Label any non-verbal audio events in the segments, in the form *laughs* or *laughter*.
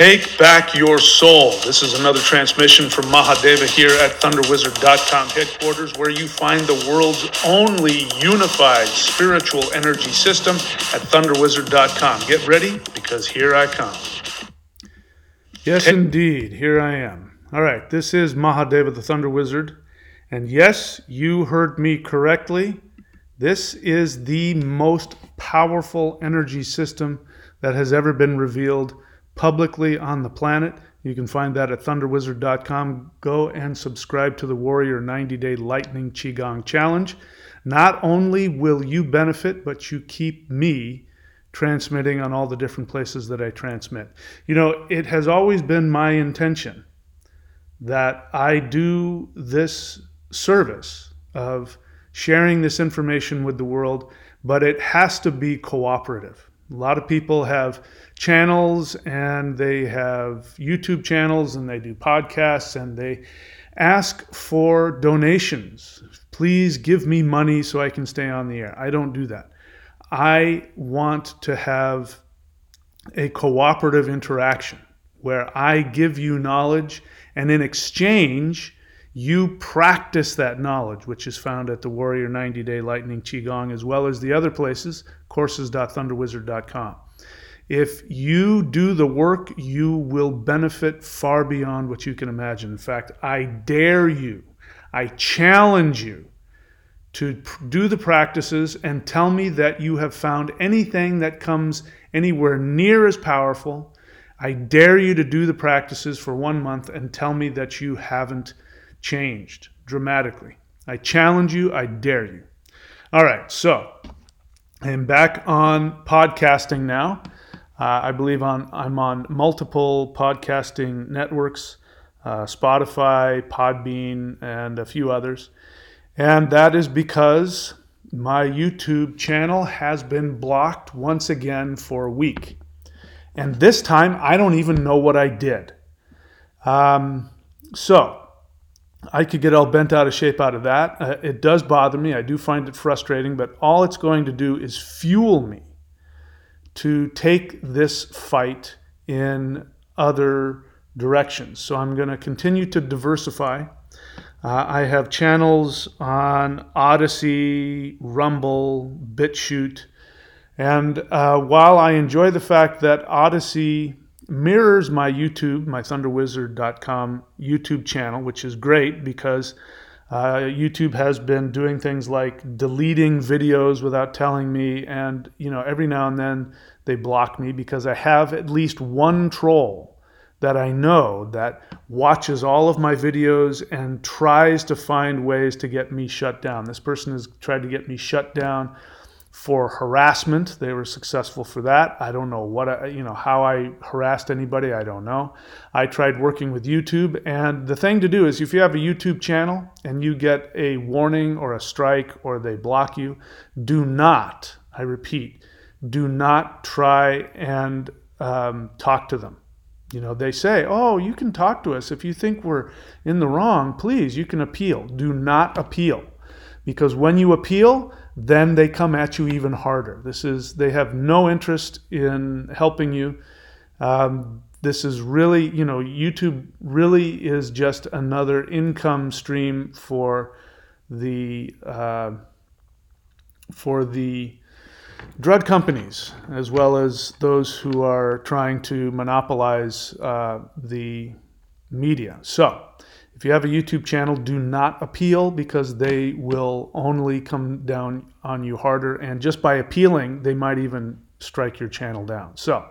Take back your soul. This is another transmission from Mahadeva here at ThunderWizard.com headquarters, where you find the world's only unified spiritual energy system at ThunderWizard.com. Get ready because here I come. Yes, indeed, here I am. All right, this is Mahadeva the Thunder Wizard. And yes, you heard me correctly. This is the most powerful energy system that has ever been revealed publicly on the planet. You can find that at thunderwizard.com. Go and subscribe to the Warrior 90 Day Lightning Qigong Challenge. Not only will you benefit, but you keep me transmitting on all the different places that I transmit. You know, it has always been my intention that I do this service of sharing this information with the world, but it has to be cooperative. A lot of people have channels and they have YouTube channels and they do podcasts and they ask for donations. Please give me money so I can stay on the air. I don't do that. I want to have a cooperative interaction where I give you knowledge and in exchange, you practice that knowledge, which is found at the Warrior 90 Day Lightning Qigong, as well as the other places, courses.thunderwizard.com. If you do the work, you will benefit far beyond what you can imagine. In fact, I dare you, I challenge you to do the practices and tell me that you have found anything that comes anywhere near as powerful. I dare you to do the practices for one month and tell me that you haven't changed dramatically. I challenge you, I dare you. All right, so I'm back on podcasting now. Uh, I believe on I'm on multiple podcasting networks, uh, Spotify, Podbean, and a few others. And that is because my YouTube channel has been blocked once again for a week. And this time, I don't even know what I did. Um, so, I could get all bent out of shape out of that. Uh, it does bother me. I do find it frustrating, but all it's going to do is fuel me to take this fight in other directions. So I'm going to continue to diversify. Uh, I have channels on Odysee, Rumble, BitChute. And uh, while I enjoy the fact that Odysee mirrors my YouTube, my thunderwizard.com YouTube channel, which is great because uh, YouTube has been doing things like deleting videos without telling me, and you know every now and then they block me because I have at least one troll that I know that watches all of my videos and tries to find ways to get me shut down. This person has tried to get me shut down for harassment. They were successful for that. I don't know what I, you know how I harassed anybody. I don't know. I tried working with YouTube, and the thing to do is if you have a YouTube channel and you get a warning or a strike or they block you, do not. I repeat, do not try and um, talk to them. You know, they say, oh, you can talk to us. If you think we're in the wrong, please, you can appeal. Do not appeal. Because when you appeal, then they come at you even harder. This is they have no interest in helping you. Um, this is really, you know, YouTube really is just another income stream for the uh, for the drug companies as well as those who are trying to monopolize uh, the media. So if you have a YouTube channel, do not appeal because they will only come down on you harder. And just by appealing, they might even strike your channel down. So,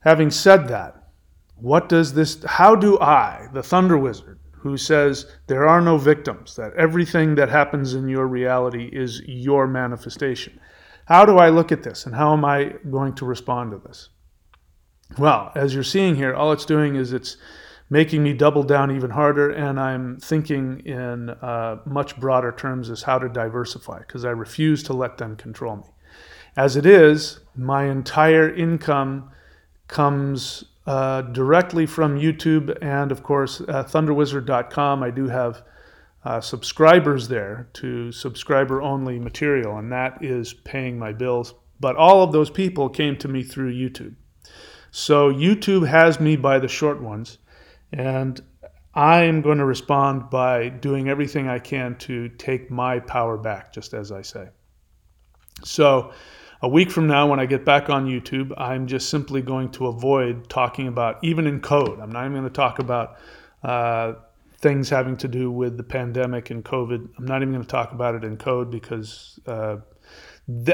having said that, what does this, how do I, the Thunder Wizard, who says there are no victims, that everything that happens in your reality is your manifestation, how do I look at this and how am I going to respond to this? Well, as you're seeing here, all it's doing is it's making me double down even harder. And I'm thinking in uh, much broader terms as how to diversify because I refuse to let them control me. As it is, my entire income comes uh, directly from YouTube and, of course, uh, thunderwizard.com. I do have uh, subscribers there to subscriber only material, and that is paying my bills. But all of those people came to me through YouTube. So YouTube has me by the short ones, and I am going to respond by doing everything I can to take my power back, just as I say. So, a week from now, when I get back on YouTube, I'm just simply going to avoid talking about, even in code, I'm not even going to talk about uh, things having to do with the pandemic and COVID. I'm not even going to talk about it in code because uh,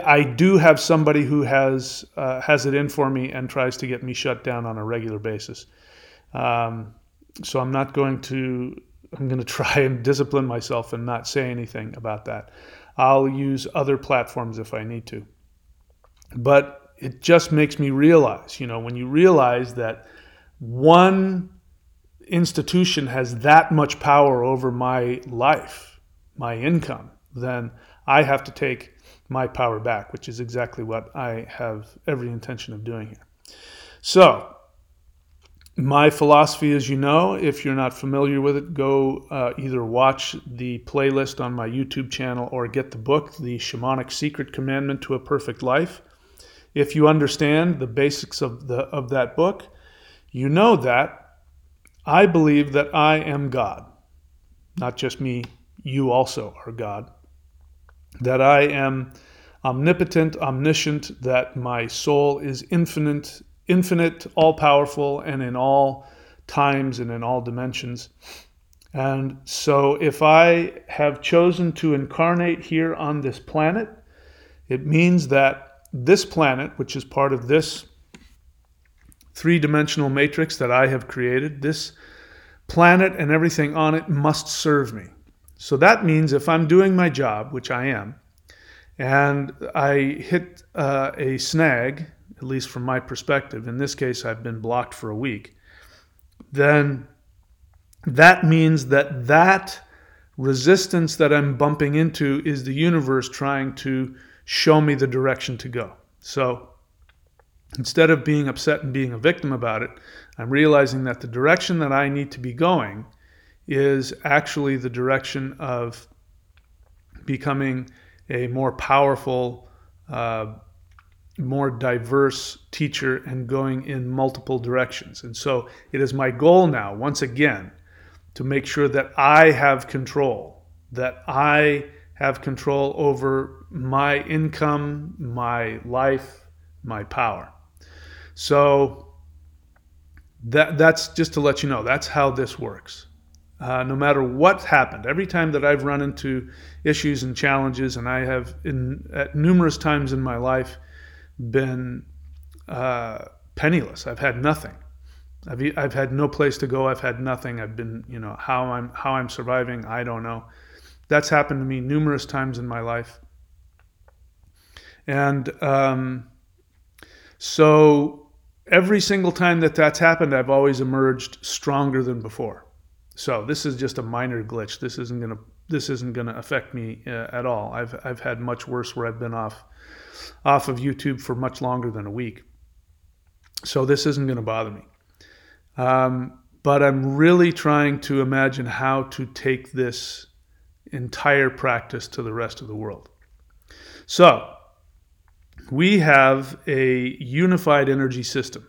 I do have somebody who has uh, has it in for me and tries to get me shut down on a regular basis. Um, so I'm not going to. I'm going *laughs* to try and discipline myself and not say anything about that. I'll use other platforms if I need to. But it just makes me realize, you know, when you realize that one institution has that much power over my life, my income, then I have to take my power back, which is exactly what I have every intention of doing here. So, my philosophy, as you know, if you're not familiar with it, go uh, either watch the playlist on my YouTube channel or get the book, The Shamanic Secret Commandment to a Perfect Life. If you understand the basics of, the, of that book, you know that I believe that I am God. Not just me, you also are God. That I am omnipotent, omniscient, that my soul is infinite infinite, all powerful, and in all times and in all dimensions. And so, if I have chosen to incarnate here on this planet, it means that this planet, which is part of this three dimensional matrix that I have created, this planet and everything on it must serve me. So that means if I'm doing my job, which I am, and I hit uh, a snag at least from my perspective, in this case, I've been blocked for a week, then that means that that resistance that I'm bumping into is the universe trying to show me the direction to go. So instead of being upset and being a victim about it, I'm realizing that the direction that I need to be going is actually the direction of becoming a more powerful, uh, more diverse teacher and going in multiple directions. And so it is my goal now, once again, to make sure that I have control, that I have control over my income, my life, my power. So that that's just to let you know that's how this works. Uh, no matter what happened, every time that I've run into issues and challenges, and I have in at numerous times in my life been uh, penniless. I've had nothing. I've, I've had no place to go. I've had nothing. I've been, you know, how I'm how I'm surviving. I don't know. That's happened to me numerous times in my life, and um, so every single time that that's happened, I've always emerged stronger than before. So this is just a minor glitch. This isn't gonna this isn't gonna affect me uh, at all. I've I've had much worse where I've been off off of YouTube for much longer than a week. So this isn't going to bother me. Um, but I'm really trying to imagine how to take this entire practice to the rest of the world. So we have a unified energy system.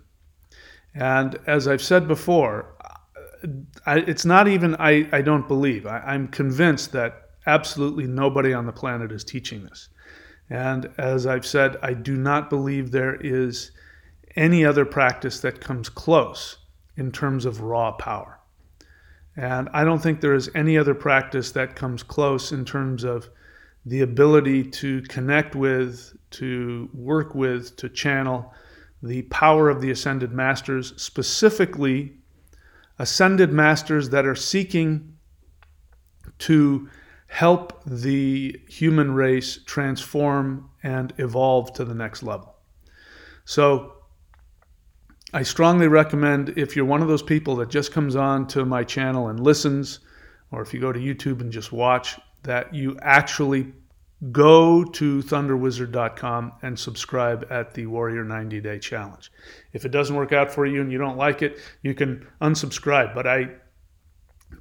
And as I've said before, I, it's not even I, I don't believe. I, I'm convinced that absolutely nobody on the planet is teaching this. And as I've said, I do not believe there is any other practice that comes close in terms of raw power. And I don't think there is any other practice that comes close in terms of the ability to connect with, to work with, to channel the power of the ascended masters, specifically ascended masters that are seeking to help the human race transform and evolve to the next level. So, I strongly recommend if you're one of those people that just comes on to my channel and listens, or if you go to YouTube and just watch, that you actually go to thunderwizard.com and subscribe at the Warrior 90 Day Challenge. If it doesn't work out for you and you don't like it, you can unsubscribe. But I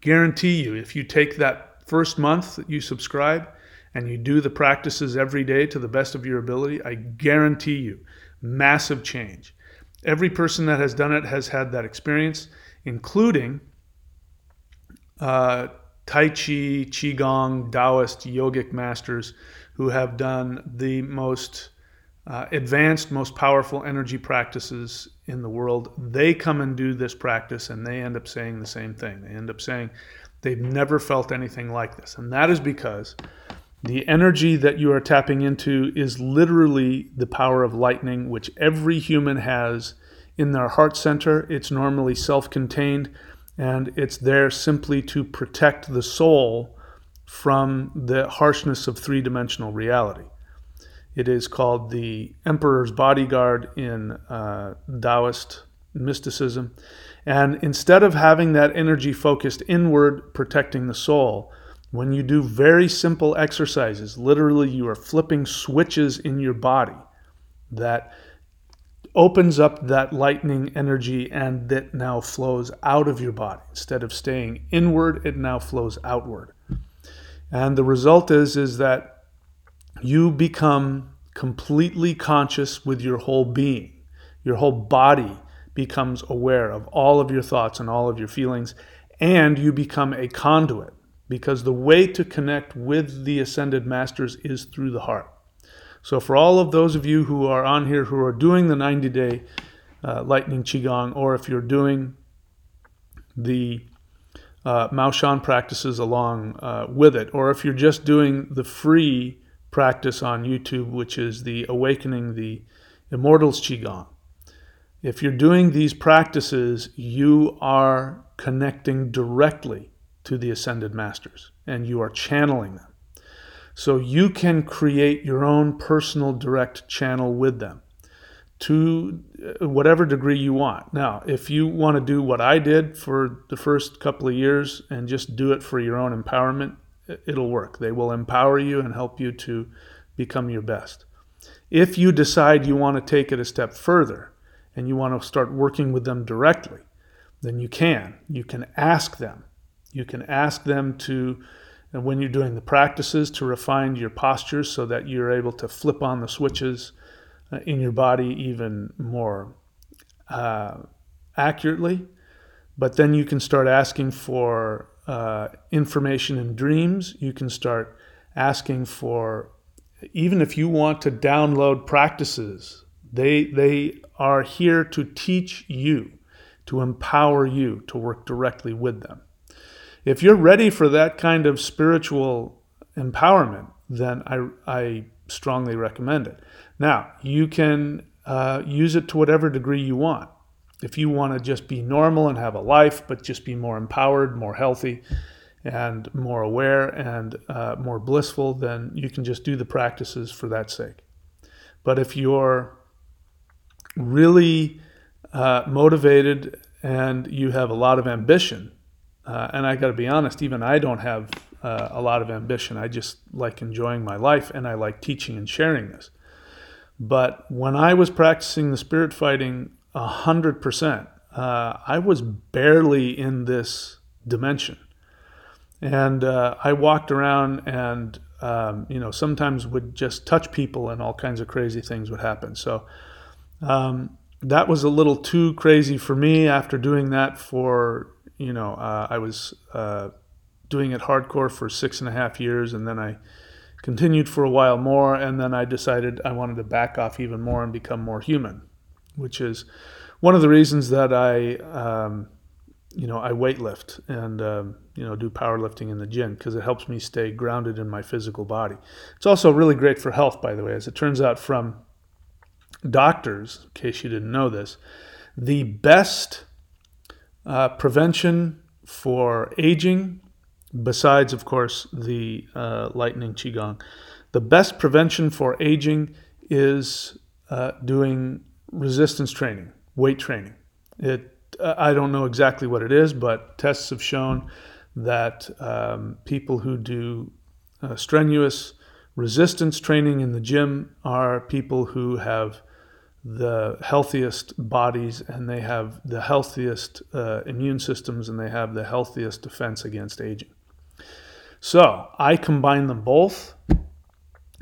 guarantee you, if you take that first month that you subscribe and you do the practices every day to the best of your ability, I guarantee you massive change. Every person that has done it has had that experience, including uh, Tai Chi, Qigong, Taoist, yogic masters who have done the most uh, advanced, most powerful energy practices in the world. They come and do this practice and they end up saying the same thing. They end up saying they've never felt anything like this. And that is because the energy that you are tapping into is literally the power of lightning, which every human has in their heart center. It's normally self contained and it's there simply to protect the soul from the harshness of three dimensional reality. It is called the Emperor's Bodyguard in uh, Taoist mysticism. And instead of having that energy focused inward, protecting the soul, when you do very simple exercises, literally you are flipping switches in your body that opens up that lightning energy and that now flows out of your body. Instead of staying inward, it now flows outward. And the result is is that you become completely conscious with your whole being. Your whole body becomes aware of all of your thoughts and all of your feelings and you become a conduit because the way to connect with the ascended masters is through the heart. So, for all of those of you who are on here who are doing the 90 day uh, lightning qigong, or if you're doing the uh, Mao Shan practices along uh, with it, or if you're just doing the free practice on YouTube, which is the Awakening the Immortals Qigong, if you're doing these practices, you are connecting directly to the ascended masters and you are channeling them. So you can create your own personal direct channel with them to uh, whatever degree you want. Now, if you want to do what I did for the first couple of years and just do it for your own empowerment, it'll work. They will empower you and help you to become your best. If you decide you want to take it a step further and you want to start working with them directly, then you can. You can ask them. You can ask them to and when you're doing the practices to refine your postures so that you're able to flip on the switches uh, in your body even more uh, accurately. But then you can start asking for uh, information in dreams. You can start asking for, even if you want to download practices, they, they are here to teach you, to empower you to work directly with them. If you're ready for that kind of spiritual empowerment, then I, I strongly recommend it. Now, you can uh, use it to whatever degree you want. If you want to just be normal and have a life, but just be more empowered, more healthy, and more aware and uh, more blissful, then you can just do the practices for that sake. But if you're really uh, motivated and you have a lot of ambition, uh, and I got to be honest, even I don't have uh, a lot of ambition. I just like enjoying my life and I like teaching and sharing this. But when I was practicing the spirit fighting 100%, uh, I was barely in this dimension. And uh, I walked around and, um, you know, sometimes would just touch people and all kinds of crazy things would happen. So um, that was a little too crazy for me after doing that for you know, uh, I was uh, doing it hardcore for six and a half years, and then I continued for a while more, and then I decided I wanted to back off even more and become more human, which is one of the reasons that I, um, you know, I weightlift and um, you know do powerlifting in the gym because it helps me stay grounded in my physical body. It's also really great for health, by the way, as it turns out from doctors. In case you didn't know this, the best uh, prevention for aging, besides, of course, the uh, lightning qigong, the best prevention for aging is uh, doing resistance training, weight training. It I don't know exactly what it is, but tests have shown that um, people who do uh, strenuous resistance training in the gym are people who have the healthiest bodies and they have the healthiest uh, immune systems and they have the healthiest defense against aging. So I combine them both.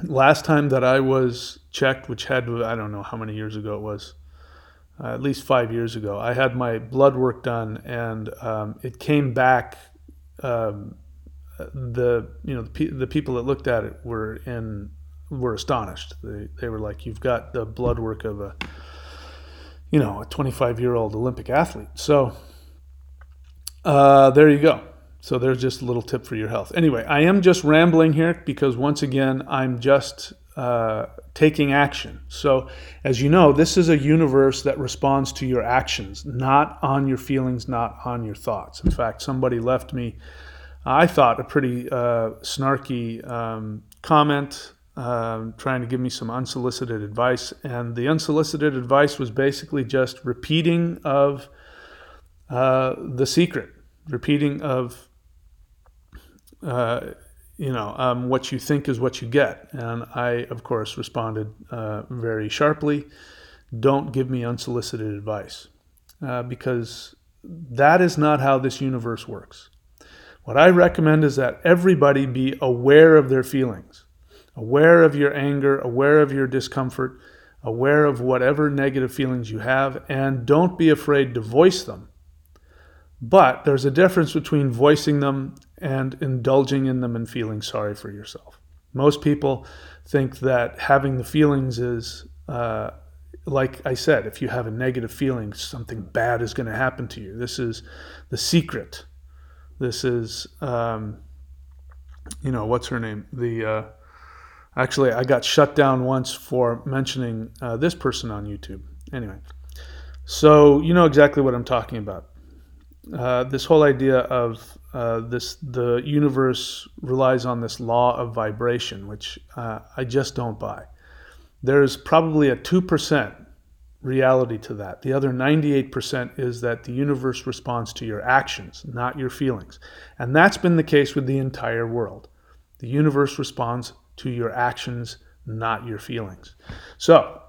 Last time that I was checked, which had to, I don't know how many years ago it was, uh, at least five years ago. I had my blood work done, and um, it came back. Um, the you know the, pe- the, people that looked at it were in were astonished. They they were like, "You've got the blood work of a you know a 25 year old Olympic athlete." So uh, there you go. So there's just a little tip for your health. Anyway, I am just rambling here because once again, I'm just uh, taking action. So, as you know, this is a universe that responds to your actions, not on your feelings, not on your thoughts. In fact, somebody left me, I thought, a pretty uh, snarky um, comment um, trying to give me some unsolicited advice. And the unsolicited advice was basically just repeating of uh, the secret, repeating of uh, you know, um, what you think is what you get. And I, of course, responded uh, very sharply don't give me unsolicited advice uh, because that is not how this universe works. What I recommend is that everybody be aware of their feelings, aware of your anger, aware of your discomfort, aware of whatever negative feelings you have, and don't be afraid to voice them but there's a difference between voicing them and indulging in them and feeling sorry for yourself. Most people think that having the feelings is, uh, like I said, if you have a negative feeling, something bad is going to happen to you. This is the secret. This is, um, you know, what's her name? The uh, actually, I got shut down once for mentioning uh, this person on YouTube. Anyway, so you know exactly what I'm talking about. Uh, this whole idea of uh, this the universe relies on this law of vibration, which uh, I just don't buy. There's probably a two percent reality to that. The other 98% is that the universe responds to your actions, not your feelings. And that's been the case with the entire world. The universe responds to your actions, not your feelings. So,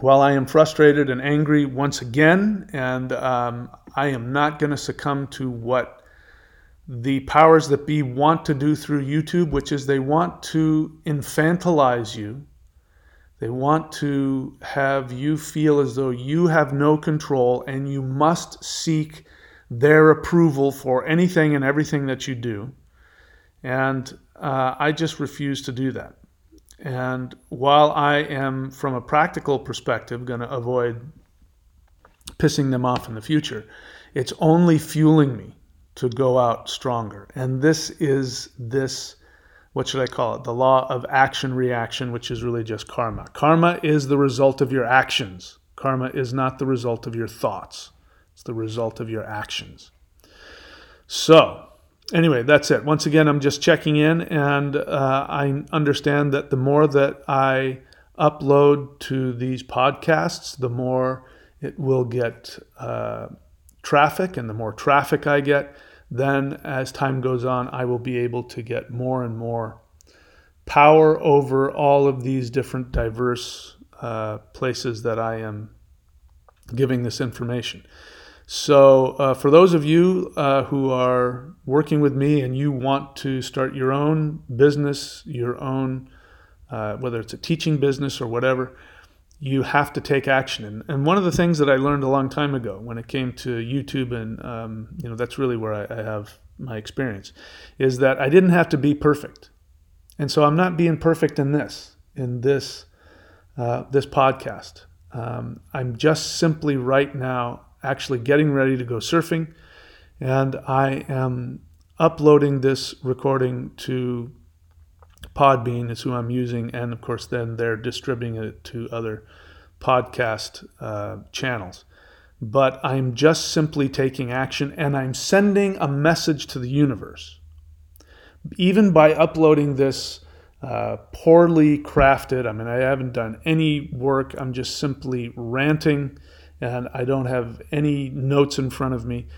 while I am frustrated and angry once again, and um, I am not going to succumb to what the powers that be want to do through YouTube, which is they want to infantilize you. They want to have you feel as though you have no control and you must seek their approval for anything and everything that you do. And uh, I just refuse to do that. And while I am, from a practical perspective, going to avoid pissing them off in the future, it's only fueling me to go out stronger. And this is this, what should I call it? The law of action reaction, which is really just karma. Karma is the result of your actions, karma is not the result of your thoughts, it's the result of your actions. So, anyway, that's it. Once again, I'm just checking in, and uh, I understand that the more that I upload to these podcasts, the more it will get uh, traffic, and the more traffic I get, then as time goes on, I will be able to get more and more power over all of these different diverse uh, places that I am giving this information. So, uh, for those of you uh, who are working with me and you want to start your own business, your own, uh, whether it's a teaching business or whatever, you have to take action. And, and, one of the things that I learned a long time ago when it came to YouTube, and um, you know that's really where I, I have my experience, is that I didn't have to be perfect. And so I'm not being perfect in this, in this, uh, this podcast. Um, I'm just simply right now actually getting ready to go surfing, and I am uploading this recording to Podbean is who I'm using, and of course, then they're distributing it to other podcast uh, channels. But I'm just simply taking action and I'm sending a message to the universe. Even by uploading this uh, poorly crafted, I mean, I haven't done any work, I'm just simply ranting and I don't have any notes in front of me.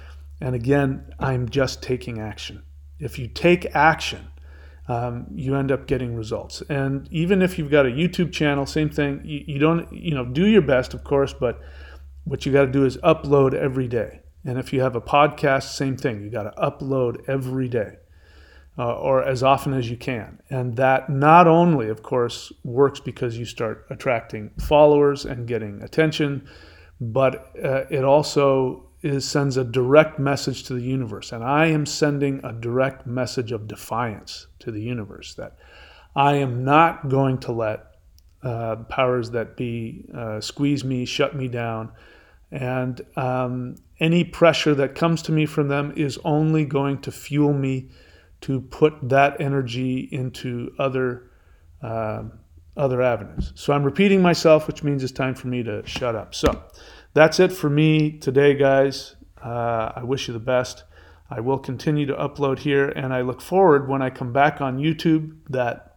And again, I'm just taking action. If you take action, um, you end up getting results. And even if you've got a YouTube channel, same thing. You, you don't, you know, do your best, of course, but what you got to do is upload every day. And if you have a podcast, same thing. You got to upload every day. Uh, or as often as you can. And that not only, of course, works because you start attracting followers and getting attention, but uh, it also is, sends a direct message to the universe. And I am sending a direct message of defiance to the universe that I am not going to let uh, powers that be uh, squeeze me, shut me down. And um, any pressure that comes to me from them is only going to fuel me to put that energy into other uh, other avenues. So I'm repeating myself, which means it's time for me to shut up. So that's it for me today, guys. Uh, I wish you the best. I will continue to upload here, and I look forward when I come back on YouTube that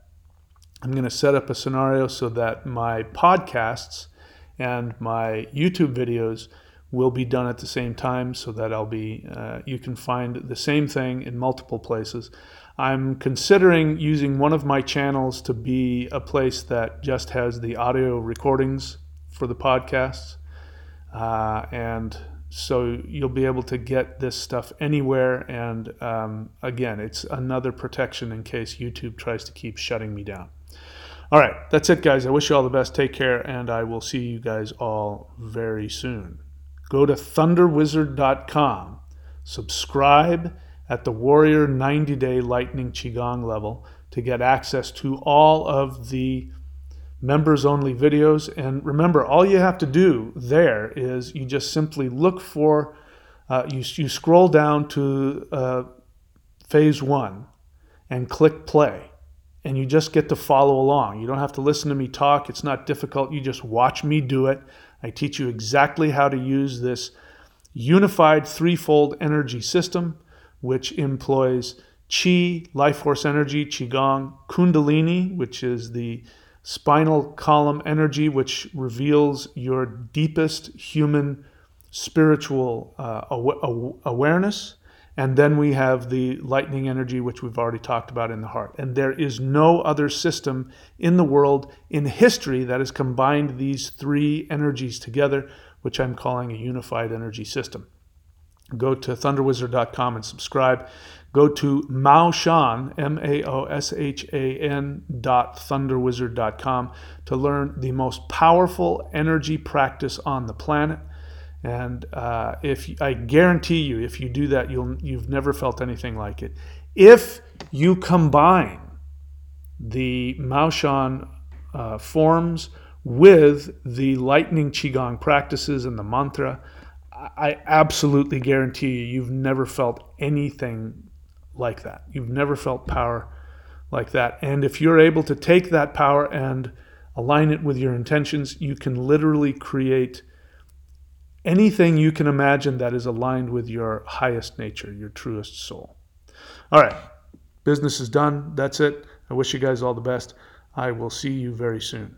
I'm going to set up a scenario so that my podcasts and my YouTube videos will be done at the same time so that I'll be uh, you can find the same thing in multiple places. I'm considering using one of my channels to be a place that just has the audio recordings for the podcasts. Uh, and so you'll be able to get this stuff anywhere. And um, again, it's another protection in case YouTube tries to keep shutting me down. All right, that's it, guys. I wish you all the best. Take care, and I will see you guys all very soon. Go to thunderwizard.com, subscribe at the Warrior 90 Day Lightning Qigong level to get access to all of the members only videos. And remember, all you have to do there is you just simply look for, uh, you, you scroll down to uh, phase one and click play. And you just get to follow along. You don't have to listen to me talk. It's not difficult. You just watch me do it. I teach you exactly how to use this unified threefold energy system which employs Qi, life force energy, Qigong, Kundalini, which is the spinal column energy, which reveals your deepest human spiritual uh, aw- awareness. And then we have the lightning energy, which we've already talked about in the heart. And there is no other system in the world in history that has combined these three energies together, which I'm calling a unified energy system go to thunderwizard.com and subscribe. Go to Maoshan, M A O S H A N dot thunderwizard.com to learn the most powerful energy practice on the planet. And uh, if I guarantee you, if you do that, you'll you've never felt anything like it. If you combine the Maoshan uh, forms with the lightning qigong practices and the mantra, I absolutely guarantee you, you've never felt anything like that. You've never felt power like that. And if you're able to take that power and align it with your intentions, you can literally create anything you can imagine that is aligned with your highest nature, your truest soul. All right, business is done. That's it. I wish you guys all the best. I will see you very soon.